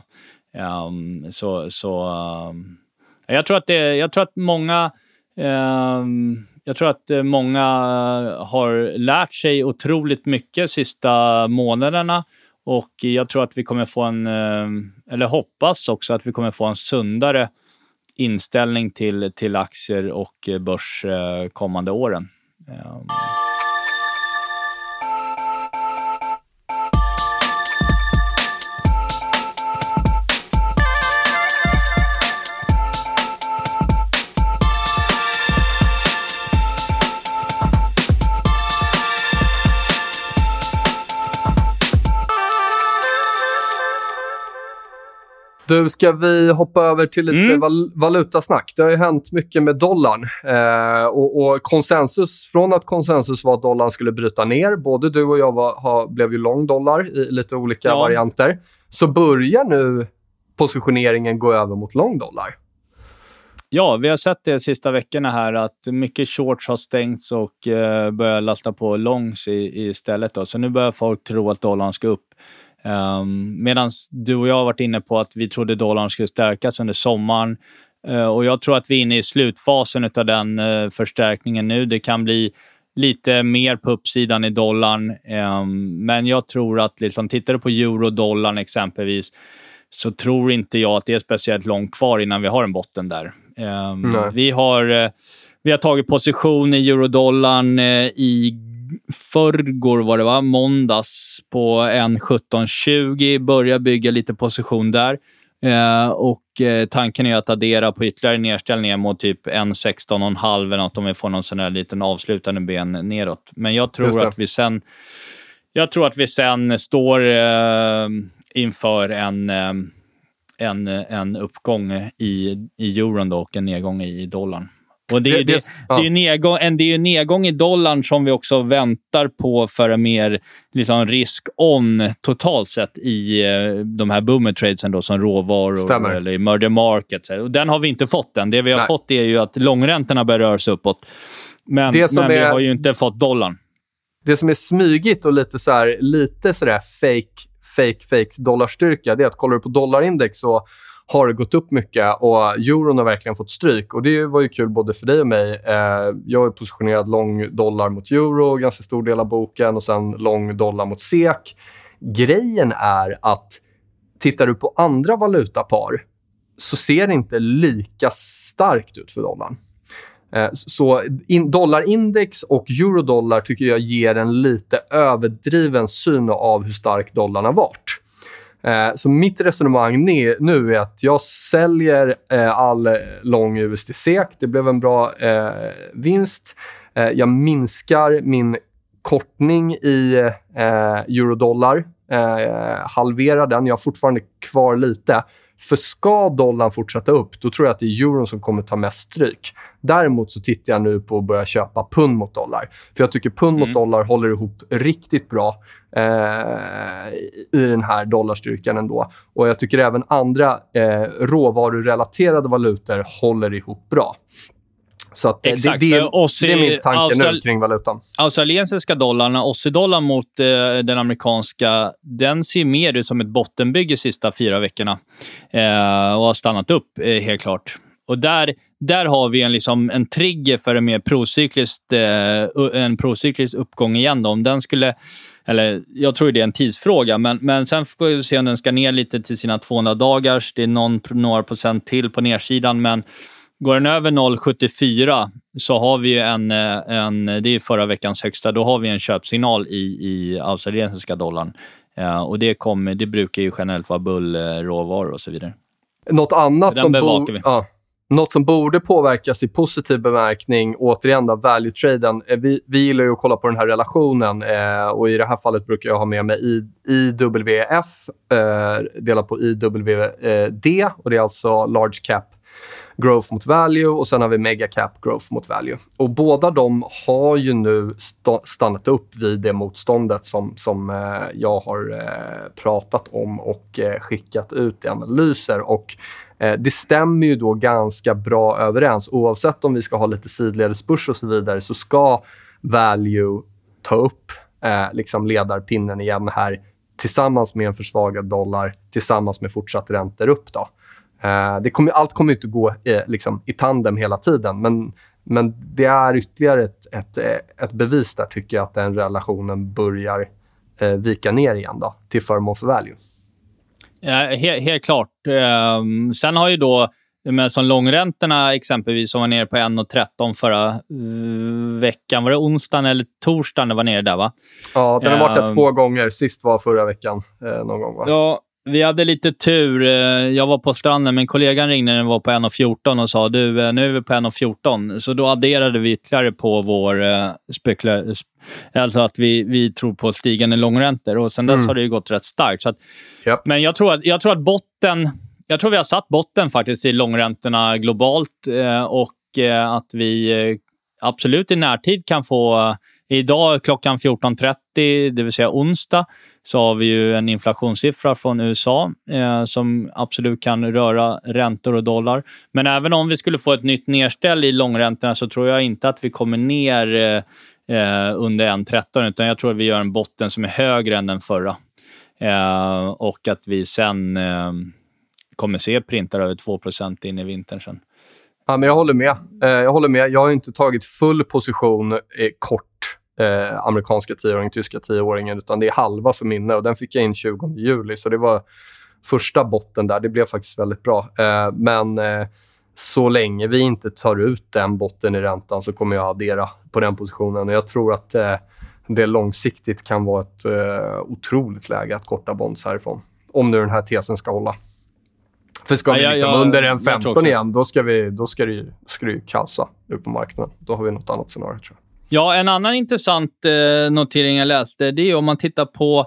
Um, så så um, jag, tror att det, jag tror att många um, jag tror att eh, många har lärt sig otroligt mycket sista månaderna och jag tror att vi kommer få en, eller hoppas också att vi kommer få en sundare inställning till, till aktier och eh, börs eh, kommande åren. Du, ska vi hoppa över till lite mm. val valutasnack? Det har ju hänt mycket med dollarn. Eh, och, och, konsensus, från att konsensus var att dollarn skulle bryta ner, både du och jag var, ha, blev ju lång dollar i lite olika ja. varianter, så börjar nu positioneringen gå över mot lång dollar. Ja, vi har sett det de sista veckorna här att mycket shorts har stängts och eh, börjar lasta på longs i, istället. Då. Så nu börjar folk tro att dollarn ska upp. Um, ehm, Medan du och jag har varit inne på att vi trodde dollarn skulle stärkas under sommaren. Uh, och Jag tror att vi är inne i slutfasen av den uh, förstärkningen nu. Det kan bli lite mer på uppsidan i dollarn. Um, men jag tror att, liksom, tittar du på eurodollarn exempelvis, så tror inte jag att det är speciellt långt kvar innan vi har en botten där. Um, vi, har, uh, vi har tagit position i eurodollarn i förrgår var det va? Måndags på 1.1720. Börja bygga lite position där. Eh, och eh, tanken är att addera på ytterligare nedställningar mot typ 1.16,5 eller något om vi får någon sån här liten avslutande ben neråt. Men jag tror att vi sen jag tror att vi sen står eh, inför en, eh, en, en uppgång i, i euron då, och en nedgång i dollarn. Och det, det, det, ja. det, är nedgång, en, det är nedgång i dollarn som vi också väntar på för en mer liksom, risk-on totalt sett i eh, de här boomer tradesen då, som råvaror Stämmer. eller i murder markets. Och den har vi inte fått än. Det vi har Nej. fått är ju att långräntorna börjar röra sig uppåt. Men, men är, vi har ju inte fått dollarn. Det som är smygigt och lite så här, lite så där fake, fake, fake dollarstyrka, det är att kollar du på dollarindex så har det gått upp mycket och euron har verkligen fått stryk. Och Det var ju kul både för dig och mig. Eh, jag är positionerad lång dollar mot euro, ganska stor del av boken och sen lång dollar mot SEK. Grejen är att tittar du på andra valutapar så ser det inte lika starkt ut för dollarn. Eh, så in, dollarindex och eurodollar tycker jag ger en lite överdriven syn av hur stark dollarn har varit. Eh, så mitt resonemang nu är att jag säljer eh, all lång USD-SEK. Det blev en bra eh, vinst. Eh, jag minskar min kortning i eh, eurodollar. Eh, halverar den. Jag har fortfarande kvar lite. För ska dollarn fortsätta upp, då tror jag att det är euron som kommer ta mest stryk. Däremot så tittar jag nu på att börja köpa pund mot dollar. För jag tycker pund mm. mot dollar håller ihop riktigt bra eh, i den här dollarstyrkan ändå. Och jag tycker även andra eh, råvarurelaterade valutor håller ihop bra. Så att Exakt, det, det, det, är min tanke Austral nu kring valutan. Australiensiska dollarn, Aussie-dollarn mot eh, den amerikanska, den ser mer ut som ett bottenbygge de sista fyra veckorna eh, och har stannat upp eh, helt klart. Och där, där har vi en, liksom, en trigger för en mer procyklisk, eh, en procyklisk uppgång igen. Då. Om den skulle, eller jag tror det är en tidsfråga, men, men sen får vi se om den ska ner lite till sina 200 dagars. Det är någon, några procent till på nedsidan, men Går den över 0,74 så har vi en, en, det är förra veckans högsta, då har vi en köpsignal i, i australiensiska dollarn. Ja, och det, kommer, det brukar ju generellt vara bullråvaror och så vidare. Något annat som, bo ja, något som borde påverkas i positiv bemärkning, återigen då, value-traden. Eh, vi, vi gillar ju att kolla på den här relationen eh, och i det här fallet brukar jag ha med mig I, IWF eh, delat på IWD eh, och det är alltså large cap growth mot value och sen har vi mega cap growth mot value. Och båda de har ju nu st stannat upp vid det motståndet som, som eh, jag har eh, pratat om och eh, skickat ut i analyser. Och Eh, det stämmer ju då ganska bra överens. Oavsett om vi ska ha lite sidledesbörs och så vidare så ska value ta upp eh, liksom ledarpinnen igen här tillsammans med en försvagad dollar, tillsammans med fortsatt räntor upp. Då. Eh, det kommer, allt kommer inte gå eh, liksom, i tandem hela tiden, men, men det är ytterligare ett, ett, eh, ett bevis där, tycker jag, att den relationen börjar eh, vika ner igen då, till förmån för value. Ja, helt, helt klart. Um, sen har ju då men som långräntorna exempelvis, som var nere på 1,13 förra uh, veckan. Var det onsdagen eller torsdagen det var nere där? va? Ja, den har varit där um, två gånger. Sist var förra veckan eh, någon gång. Va? Ja, vi hade lite tur. Eh, jag var på stranden, men kollegan ringde när den var på 1.14 och sa du, eh, nu är vi på 1.14. Så då adderade vi ytterligare på vår eh, spekula Alltså att vi, vi tror på stigande långräntor och sen dess mm. har det ju gått rätt starkt. Så att, yep. Men jag tror, att, jag tror att botten... Jag tror vi har satt botten faktiskt i långräntorna globalt och att vi absolut i närtid kan få... Idag klockan 14.30, det vill säga onsdag, så har vi ju en inflationssiffra från USA eh, som absolut kan röra räntor och dollar. Men även om vi skulle få ett nytt nedställ i långräntorna så tror jag inte att vi kommer ner eh, eh under 1,13 utan jag tror att vi gör en botten som är högre än den förra. Eh, och att vi sen eh, kommer se printar över 2% in i vintern sen. Ja, men jag håller med. Eh, jag håller med. Jag har inte tagit full position eh, kort eh, amerikanska tioåringen, tyska tioåringen, utan det är halva som inne och den fick jag in 20 juli. Så det var första botten där. Det blev faktiskt väldigt bra. Eh, men eh, så länge vi inte tar ut den botten i räntan så kommer jag addera på den positionen. Och jag tror att eh, det långsiktigt kan vara ett eh, otroligt läge att korta bonds härifrån. Om nu den här tesen ska hålla. För ska vi liksom ja, under en 15 igen, då ska, vi, då ska det, ska det ju kaosa ut på marknaden. Då har vi något annat scenario, tror jag. Ja, en annan intressant eh, notering jag läste, det är om man tittar på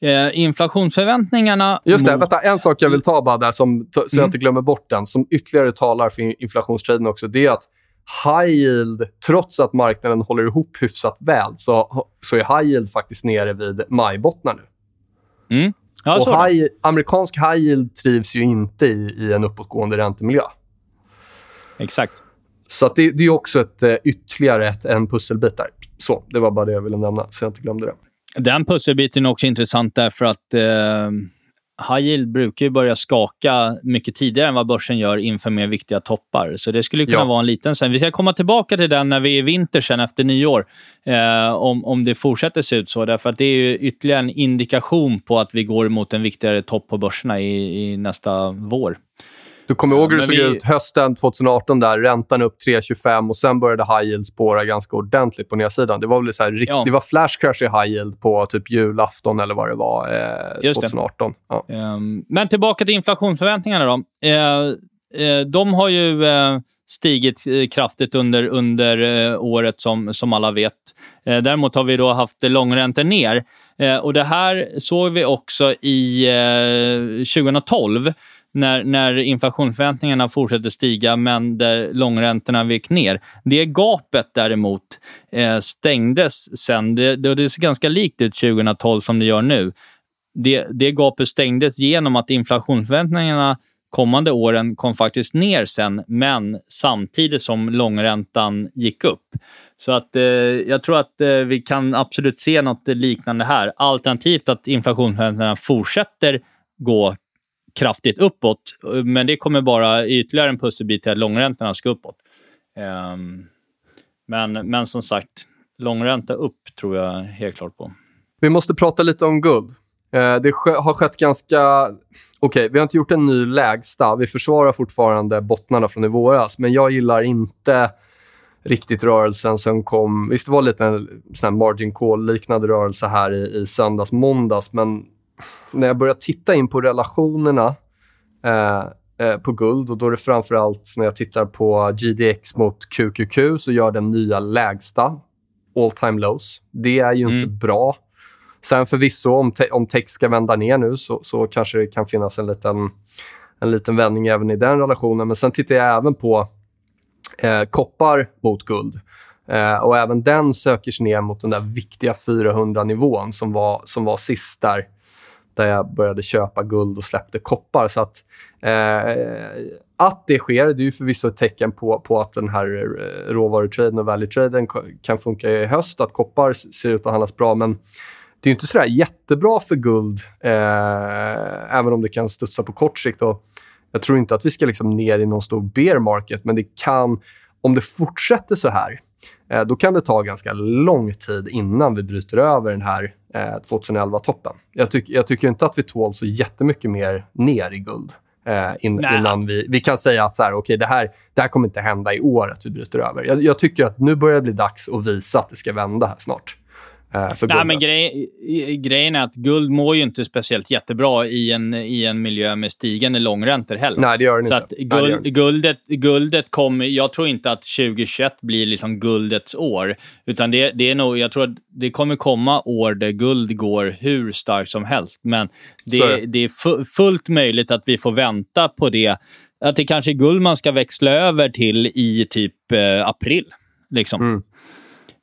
eh, inflationsförväntningarna. Just det, mot... vänta, en sak jag vill ta bara där, som, så mm. jag inte glömmer bort den, som ytterligare talar för inflationstraden också, det är att high yield, trots att marknaden håller ihop hyfsat väl, så, så är high yield faktiskt nere vid majbottnar nu. Mm. Ja, och high, amerikansk high yield trivs ju inte i, i en uppåtgående räntemiljö. Exakt. Så det, det, är också ett, eh, ytterligare ett, en pusselbit där. Så, det var bara det jag ville nämna, så jag inte glömde det. Den pusselbiten är också intressant därför att eh, high yield brukar ju börja skaka mycket tidigare än vad börsen gör inför mer viktiga toppar. Så det skulle kunna ja. vara en liten... Sen. Vi ska komma tillbaka till den när vi är i vinter sen efter nyår, eh, om, om det fortsätter se ut så. Därför att det är ju ytterligare en indikation på att vi går mot en viktigare topp på börserna i, i nästa vår. Du kommer ihåg hur det såg vi... ut hösten 2018 där, räntan upp 3,25 och sen började high yield spåra ganska ordentligt på nedsidan. Det var väl så här, rikt... ja. det var flash crash i high yield på typ julafton eller vad det var eh, 2018. Ja. Um, men tillbaka till inflationsförväntningarna då. Eh, eh, de har ju eh, stigit eh, kraftigt under, under eh, året som, som alla vet. Däremot har vi då haft långräntor ner. Och Det här såg vi också i 2012 när, när inflationsförväntningarna fortsätter stiga men där långräntorna vek ner. Det gapet däremot eh, stängdes sen. Det, det, det ser ganska likt ut 2012 som det gör nu. Det, det gapet stängdes genom att inflationsförväntningarna kommande åren kom faktiskt ner sen, men samtidigt som långräntan gick upp. Så att eh, jag tror att eh, vi kan absolut se något liknande här. Alternativt att inflationsförväntningarna fortsätter gå kraftigt uppåt, men det kommer bara ytterligare en pusselbit till att långräntorna ska uppåt. Um, men, men som sagt, långränta upp tror jag helt klart på. Vi måste prata lite om guld. Eh, det har skett ganska... Okej, okay, vi har inte gjort en ny lägsta. Vi försvarar fortfarande bottnarna från i våras, men jag gillar inte riktigt rörelsen som kom... Visst, det var lite en sån margin call-liknande rörelse här i, i söndags, måndags, men när jag börjar titta in på relationerna eh, eh, på guld och då är det framför allt när jag tittar på GDX mot QQQ så gör den nya lägsta all time lows. Det är ju mm. inte bra. Sen förvisso, om, te om text ska vända ner nu så, så kanske det kan finnas en liten, en liten vändning även i den relationen. Men sen tittar jag även på eh, koppar mot guld. Eh, och även den söker sig ner mot den där viktiga 400-nivån som var, som var sist där där jag började köpa guld och släppte koppar. Så att, eh, att det sker, det är ju förvisso ett tecken på, på att den här eh, råvarutraden och value-traden kan funka i höst, att koppar ser ut att handlas bra. Men det är inte så jättebra för guld, eh, även om det kan studsa på kort sikt. Och jag tror inte att vi ska liksom ner i någon stor bear market, men det kan, om det fortsätter så här, då kan det ta ganska lång tid innan vi bryter över den här eh, 2011-toppen. Jag, tyck, jag tycker inte att vi tål så jättemycket mer ner i guld. Eh, in, innan vi, vi kan säga att så här, okay, det, här, det här kommer inte hända i år att vi bryter över. Jag, jag tycker att nu börjar det bli dags att visa att det ska vända här snart. Eh, Nej, men grej, grejen är att guld mår ju inte speciellt jättebra i en, i en miljö med stigande långräntor heller. Nej, det gör den Så inte. Att guld, Nej, guldet, guldet kommer... Jag tror inte att 2021 blir liksom guldets år. Utan det, det är nog, jag tror att det kommer komma år där guld går hur starkt som helst. Men det, det är fullt möjligt att vi får vänta på det. Att det kanske är guld man ska växla över till i typ eh, april. Liksom. Mm.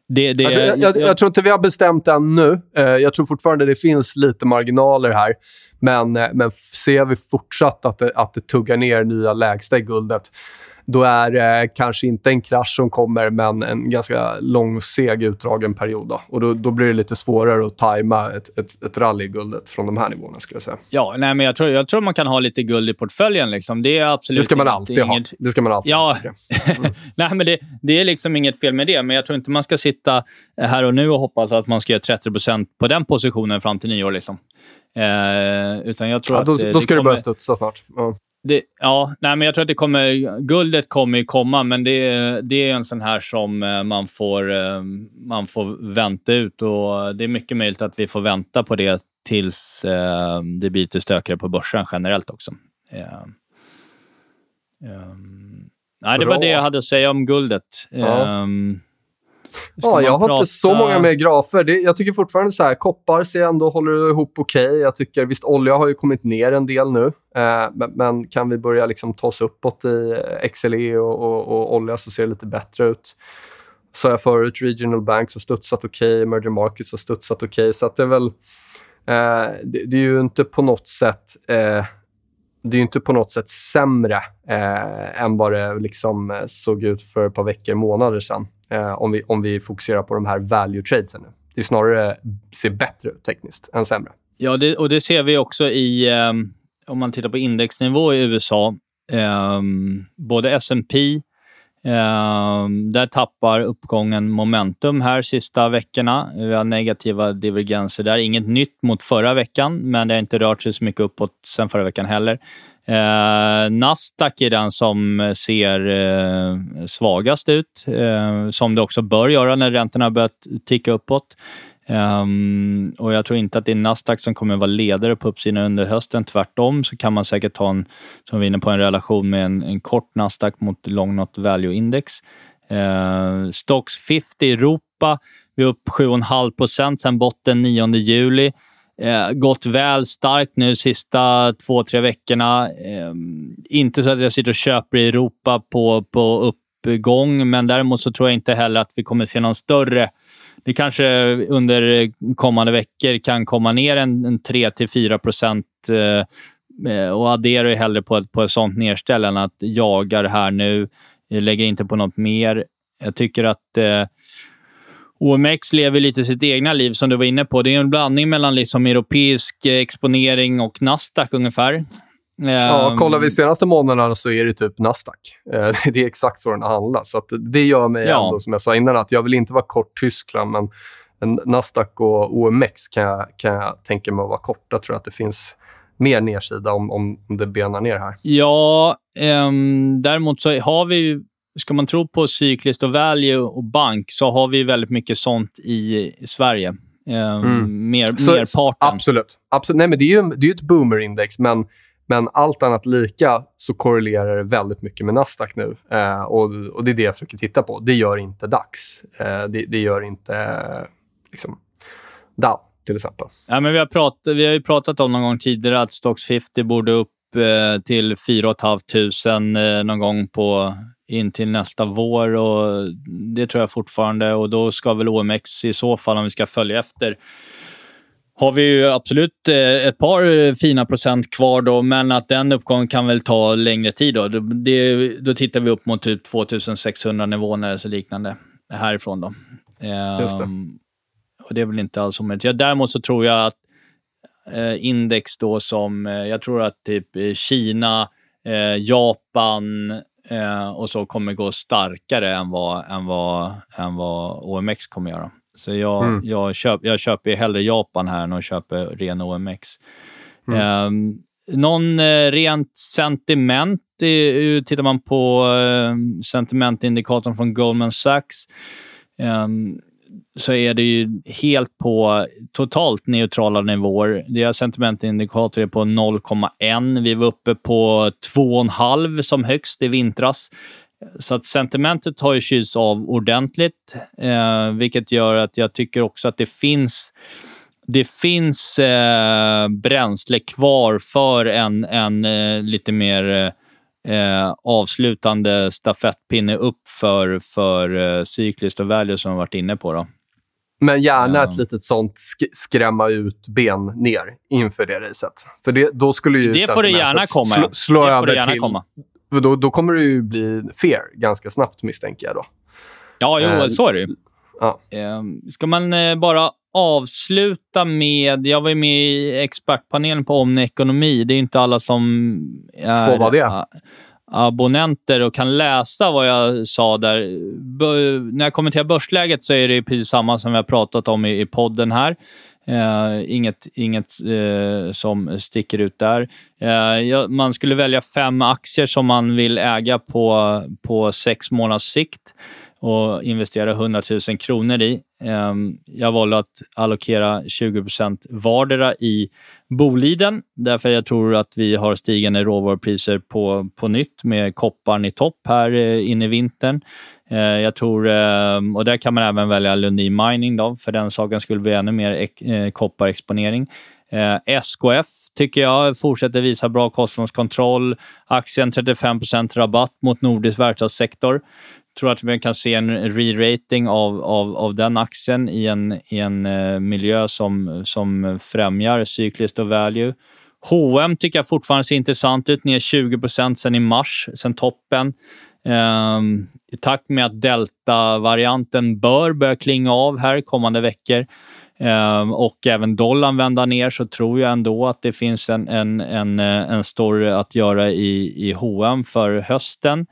Det, det, jag, tror, jag, jag, jag, tror inte vi har bestämt det ännu. Uh, jag tror fortfarande det finns lite marginaler här. Men, uh, men ser vi fortsatt att det, att det tuggar ner nya lägsta i guldet, då är det kanske inte en krasch som kommer, men en ganska lång, seg, utdragen period. Då. Och då, då blir det lite svårare att tajma ett, ett, ett rally i guldet från de här nivåerna, skulle jag säga. Ja, nej, men jag tror, jag tror man kan ha lite guld i portföljen. Liksom. Det är absolut Det ska man alltid inget, ha. Det ska man alltid ja. Mm. nej, men det, det är liksom inget fel med det, men jag tror inte man ska sitta här och nu och hoppas att man ska göra 30% på den positionen fram till nyår. Liksom. Eh, utan jag tror ja, då, att, då ska det kommer... börja studsa snart. Ja. Det, ja, nej, men jag tror att det kommer, guldet kommer komma, men det, det är en sån här som eh, man får, eh, man får vänta ut. och Det är mycket möjligt att vi får vänta på det tills eh, det blir lite stökigare på börsen generellt också. Eh, nej, det var det jag hade att säga om guldet. Ja. Um, Ja, jag har prata... inte så många mer grafer. Det, jag tycker fortfarande så här, koppar ser ändå håller ihop okej. Okay. Jag tycker, visst, olja har ju kommit ner en del nu, eh, men, men, kan vi börja liksom ta oss uppåt i XLE och, och, och olja så ser det lite bättre ut. Sa jag förut, regional banks har studsat okej, okay, emerging markets har studsat okej, okay, så att det är väl... Eh, det, det, är ju inte på något sätt... Eh, det är inte på något sätt sämre eh, än vad det liksom såg ut för ett par veckor, månader sedan eh, om, vi, om vi fokuserar på de här value tradesen nu. Det är snarare ser bättre ut tekniskt än sämre. Ja, det, och det ser vi också i, eh, om man tittar på indexnivå i USA. Eh, både S&P Um, ehm, där tappar uppgången momentum här sista veckorna. Vi har negativa divergenser där. Inget nytt mot förra veckan, men det har inte rört sig så mycket uppåt sen förra veckan heller. Eh, Nasdaq är den som eh, ser eh, svagast ut, eh, som det också bör göra när räntorna börjat ticka uppåt. Um, och Jag tror inte att det är Nasdaq som kommer vara ledare på uppsidan under hösten. Tvärtom så kan man säkert ha en, som vi är inne på, en relation med en, en kort Nasdaq mot long not value index. Uh, Stocks 50 Europa, vi är upp 7,5 procent sen botten 9 juli. Eh, gått väl starkt nu sista två, tre veckorna. Eh, inte så att jag sitter och köper i Europa på, på uppgång, men däremot så tror jag inte heller att vi kommer se någon större det kanske under kommande veckor kan komma ner en, en 3-4 procent eh, eh, och adderar ju hellre på ett, på ett sånt nedställ än att jaga det här nu. Jag lägger inte på något mer. Jag tycker att eh, OMX lever lite sitt egna liv, som du var inne på. Det är en blandning mellan liksom europeisk exponering och Nasdaq ungefär. Ja, ehm, kollar vi senaste månaderna så är det typ Nasdaq. Eh, det är exakt så den handlar. Så det gör mig ja. ändå, som jag sa innan, att jag vill inte vara kort Tyskland, men Nasdaq och OMX kan jag, kan jag tänka mig att vara korta. Jag tror att det finns mer nedsida om, om, om det benar ner här. Ja, um, däremot så har vi Ska man tro på cykliskt och value och bank så har vi väldigt mycket sånt i, Sverige. Um, mm. mer, så, merparten. Absolut. absolut. Nej, men det är ju det är ett boomerindex, men men allt annat lika så korrelerar det väldigt mycket med Nasdaq nu. Eh, och, och, Det är det jag försöker titta på. Det gör inte DAX. Eh, det, det, gör inte liksom, Dow, till exempel. Ja, men vi, har pratat, vi har ju pratat om någon gång tidigare att Stocks 50 borde upp eh, till 4 500 eh, någon gång på in till nästa vår. och Det tror jag fortfarande. och Då ska väl OMX i så fall, om vi ska följa efter, har vi ju absolut eh, ett par fina procent kvar, då, men att den uppgången kan väl ta längre tid. Då, det, då tittar vi upp mot typ 2600 nivån eller så liknande härifrån. Då. Just det. Um, och det är väl inte alls omöjligt. Ja, däremot så tror jag att eh, index då som, eh, jag tror att typ Kina, eh, Japan eh, och så kommer gå starkare än vad, än vad, än vad OMX kommer göra. Så jag, mm. jag, köp, jag köper hellre Japan här än att köpa ren OMX. Mm. Um, någon uh, rent sentiment, uh, tittar man på uh, sentimentindikatorn från Goldman Sachs, um, så är det ju helt på totalt neutrala nivåer. Deras sentimentindikator är på 0,1. Vi var uppe på 2,5 som högst i vintras. Så att sentimentet har ju kylts av ordentligt, eh, vilket gör att jag tycker också att det finns det finns eh, bränsle kvar för en, en eh, lite mer eh, eh, avslutande stafettpinne upp för, för eh, cykliskt och value som vi varit inne på. Då. Men gärna ett litet sånt sk skrämma ut ben ner inför det racet. För det, då skulle ju det får det gärna komma. Slå, slå det över till, komma. Då, då kommer det ju bli fair ganska snabbt, misstänker jag. då. Ja, jo, eh, så är det ju. Ja. Eh, ska man eh, bara avsluta med... Jag var ju med i expertpanelen på Omni Ekonomi. Det är inte alla som är Får vara det. abonnenter och kan läsa vad jag sa där. B när jag kommenterar börsläget så är det precis samma som vi har pratat om i, i podden här. Uh, inget inget uh, som sticker ut där. Uh, ja, man skulle välja fem aktier som man vill äga på, på sex månaders sikt och investera 100 000 kronor i. Ehm, jag valde att allokera 20% vardera i Boliden därför jag tror att vi har stigande råvarupriser på, på nytt med kopparn i topp här eh, inne i vintern. Eh, jag tror, ehm, och där kan man även välja Lundin Mining då, för den saken skulle bli ännu mer eh, kopparexponering. SKF tycker jag fortsätter visa bra kostnadskontroll. Aktien 35% rabatt mot nordisk verkstadssektor tror att vi kan se en re-rating av, av, av den aktien i en, i en eh, miljö som, som främjar cykliskt och value. H&M tycker jag fortfarande ser intressant ut, ner 20% sen i mars, sen toppen. Ehm, I takt med att delta-varianten bör börja klinga av här kommande veckor ehm, och även dollarn vända ner så tror jag ändå att det finns en, en, en, eh, en story att göra i, i H&M för hösten.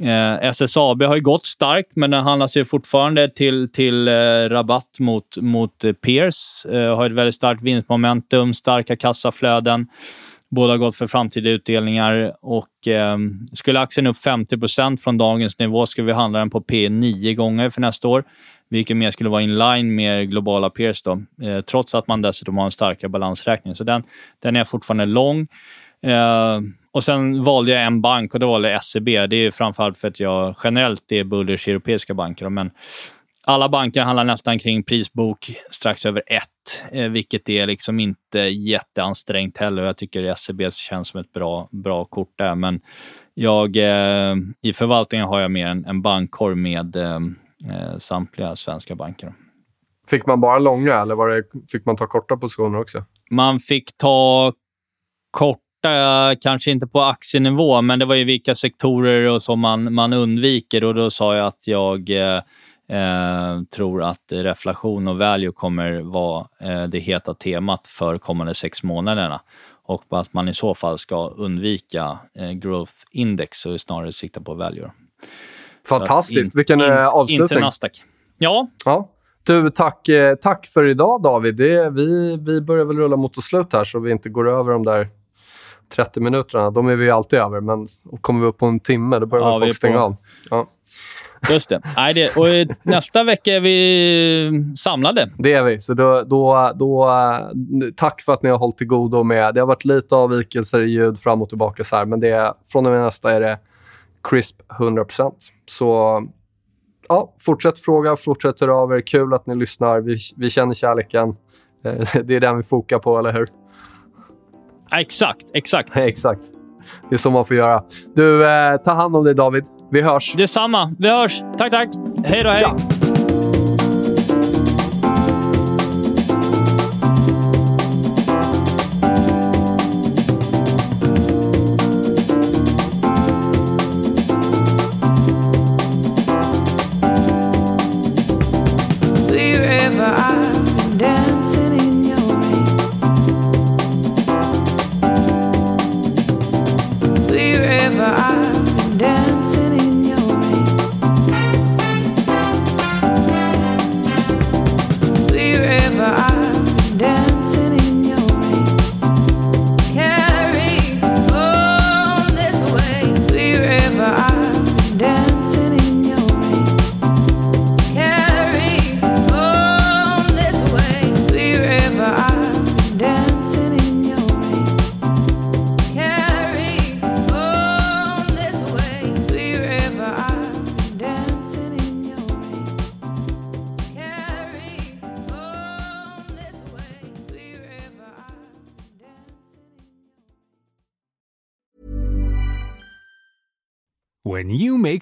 Eh, SSAB har ju gått starkt, men den handlas ju fortfarande till, till eh, rabatt mot, mot eh, Peers. Eh, har ett väldigt starkt vinstmomentum, starka kassaflöden. Båda har gått för framtida utdelningar och eh, skulle aktien upp 50% från dagens nivå skulle vi handla den på P 9 gånger för nästa år, vilket mer skulle vara in line med globala peers då, eh, trots att man dessutom har en starkare balansräkning. Så den, den är fortfarande lång. Eh, och Sen valde jag en bank och det valde SEB. Det är framförallt för att jag generellt är bullish i europeiska banker. Men alla banker handlar nästan kring prisbok strax över ett, eh, vilket är liksom inte jätteansträngt heller. Jag tycker SEB känns som ett bra, bra kort där, men jag, eh, i förvaltningen har jag mer en, en bankkorg med eh, eh, samtliga svenska banker. Fick man bara långa eller var det, fick man ta korta positioner också? Man fick ta korta, kanske inte på aktienivå, men det var ju vilka sektorer och så man, man undviker och då sa jag att jag eh, eh, tror att reflation och value kommer vara eh, det heta temat för kommande sex månaderna och att man i så fall ska undvika eh, growth index och snarare sikta på value. Fantastiskt. In, Vilken in, avslutning. Inte Nasdaq. Ja. ja. Du, tack, eh, tack för idag David. Det, vi, vi börjar väl rulla mot ett slut här så vi inte går över de där 30 minuterna. De är vi alltid över, men kommer vi upp på en timme då börjar ja, folk stänga på... av. Ja. Just det. Nej, det. Och nästa vecka är vi samlade. Det är vi. Så då, då, då, tack för att ni har hållit till godo med... Det har varit lite avvikelser i ljud fram och tillbaka, så här, men det, från och med nästa är det crisp 100% Så ja, fortsätt fråga, fortsätt höra av er. Kul att ni lyssnar. Vi, vi känner kärleken. Eh, det är den vi fokar på, eller hur? Exakt, exakt. exakt. Det är så man får göra. Du, eh, ta hand om dig David. Vi hörs. Detsamma. Vi hörs. Tack, tack. Hej då, hej. Tja.